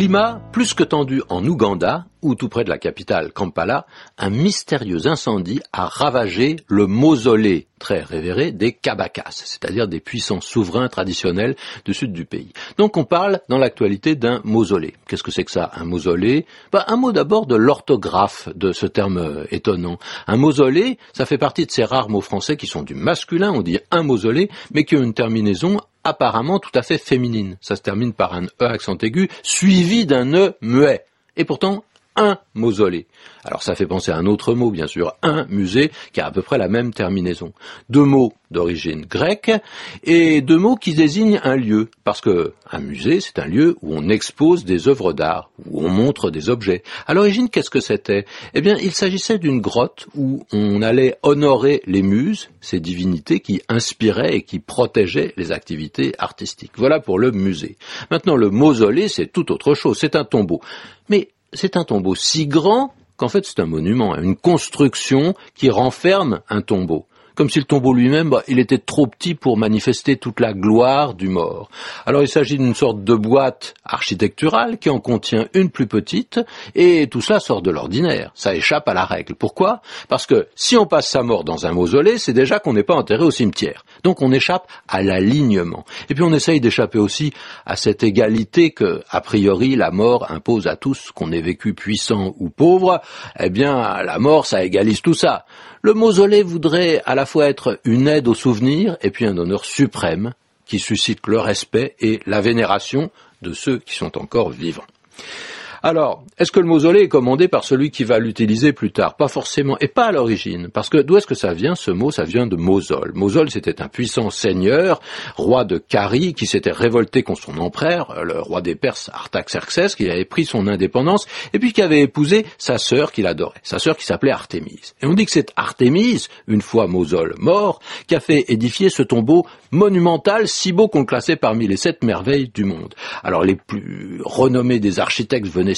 Climat plus que tendu en Ouganda, ou tout près de la capitale Kampala, un mystérieux incendie a ravagé le mausolée très révéré des Kabakas, c'est-à-dire des puissants souverains traditionnels du sud du pays. Donc on parle dans l'actualité d'un mausolée. Qu'est-ce que c'est que ça, un mausolée? Ben, Un mot d'abord de l'orthographe de ce terme euh, étonnant. Un mausolée, ça fait partie de ces rares mots français qui sont du masculin, on dit un mausolée, mais qui ont une terminaison apparemment tout à fait féminine. Ça se termine par un E accent aigu, suivi d'un E muet. Et pourtant, un mausolée. Alors ça fait penser à un autre mot, bien sûr, un musée, qui a à peu près la même terminaison. Deux mots d'origine grecque et deux mots qui désignent un lieu, parce que un musée, c'est un lieu où on expose des œuvres d'art, où on montre des objets. À l'origine, qu'est-ce que c'était? Eh bien, il s'agissait d'une grotte où on allait honorer les muses, ces divinités qui inspiraient et qui protégeaient les activités artistiques. Voilà pour le musée. Maintenant, le mausolée, c'est tout autre chose, c'est un tombeau. Mais c'est un tombeau si grand qu'en fait c'est un monument, une construction qui renferme un tombeau comme si le tombeau lui-même, bah, il était trop petit pour manifester toute la gloire du mort. Alors il s'agit d'une sorte de boîte architecturale qui en contient une plus petite, et tout cela sort de l'ordinaire. Ça échappe à la règle. Pourquoi? Parce que si on passe sa mort dans un mausolée, c'est déjà qu'on n'est pas enterré au cimetière. Donc on échappe à l'alignement. Et puis on essaye d'échapper aussi à cette égalité que, a priori, la mort impose à tous, qu'on ait vécu puissant ou pauvre. Eh bien, la mort, ça égalise tout ça. Le mausolée voudrait à la fois être une aide au souvenir et puis un honneur suprême qui suscite le respect et la vénération de ceux qui sont encore vivants. Alors, est-ce que le mausolée est commandé par celui qui va l'utiliser plus tard? Pas forcément, et pas à l'origine, parce que d'où est-ce que ça vient ce mot? Ça vient de Mosol. Mosol, c'était un puissant seigneur, roi de Carie, qui s'était révolté contre son empereur, le roi des Perses Artaxerxès, qui avait pris son indépendance, et puis qui avait épousé sa sœur qu'il adorait, sa sœur qui s'appelait Artémise. Et on dit que c'est Artémise, une fois Mosol mort, qui a fait édifier ce tombeau monumental, si beau qu'on le classait parmi les sept merveilles du monde. Alors les plus renommés des architectes venaient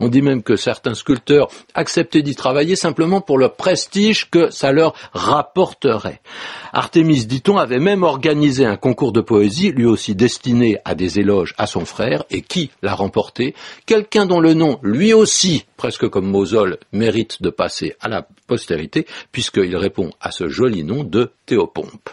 On dit même que certains sculpteurs acceptaient d'y travailler simplement pour le prestige que ça leur rapporterait. Artémis, dit-on, avait même organisé un concours de poésie, lui aussi destiné à des éloges à son frère, et qui l'a remporté? Quelqu'un dont le nom, lui aussi, presque comme Mosol, mérite de passer à la postérité, puisqu'il répond à ce joli nom de Théopompe.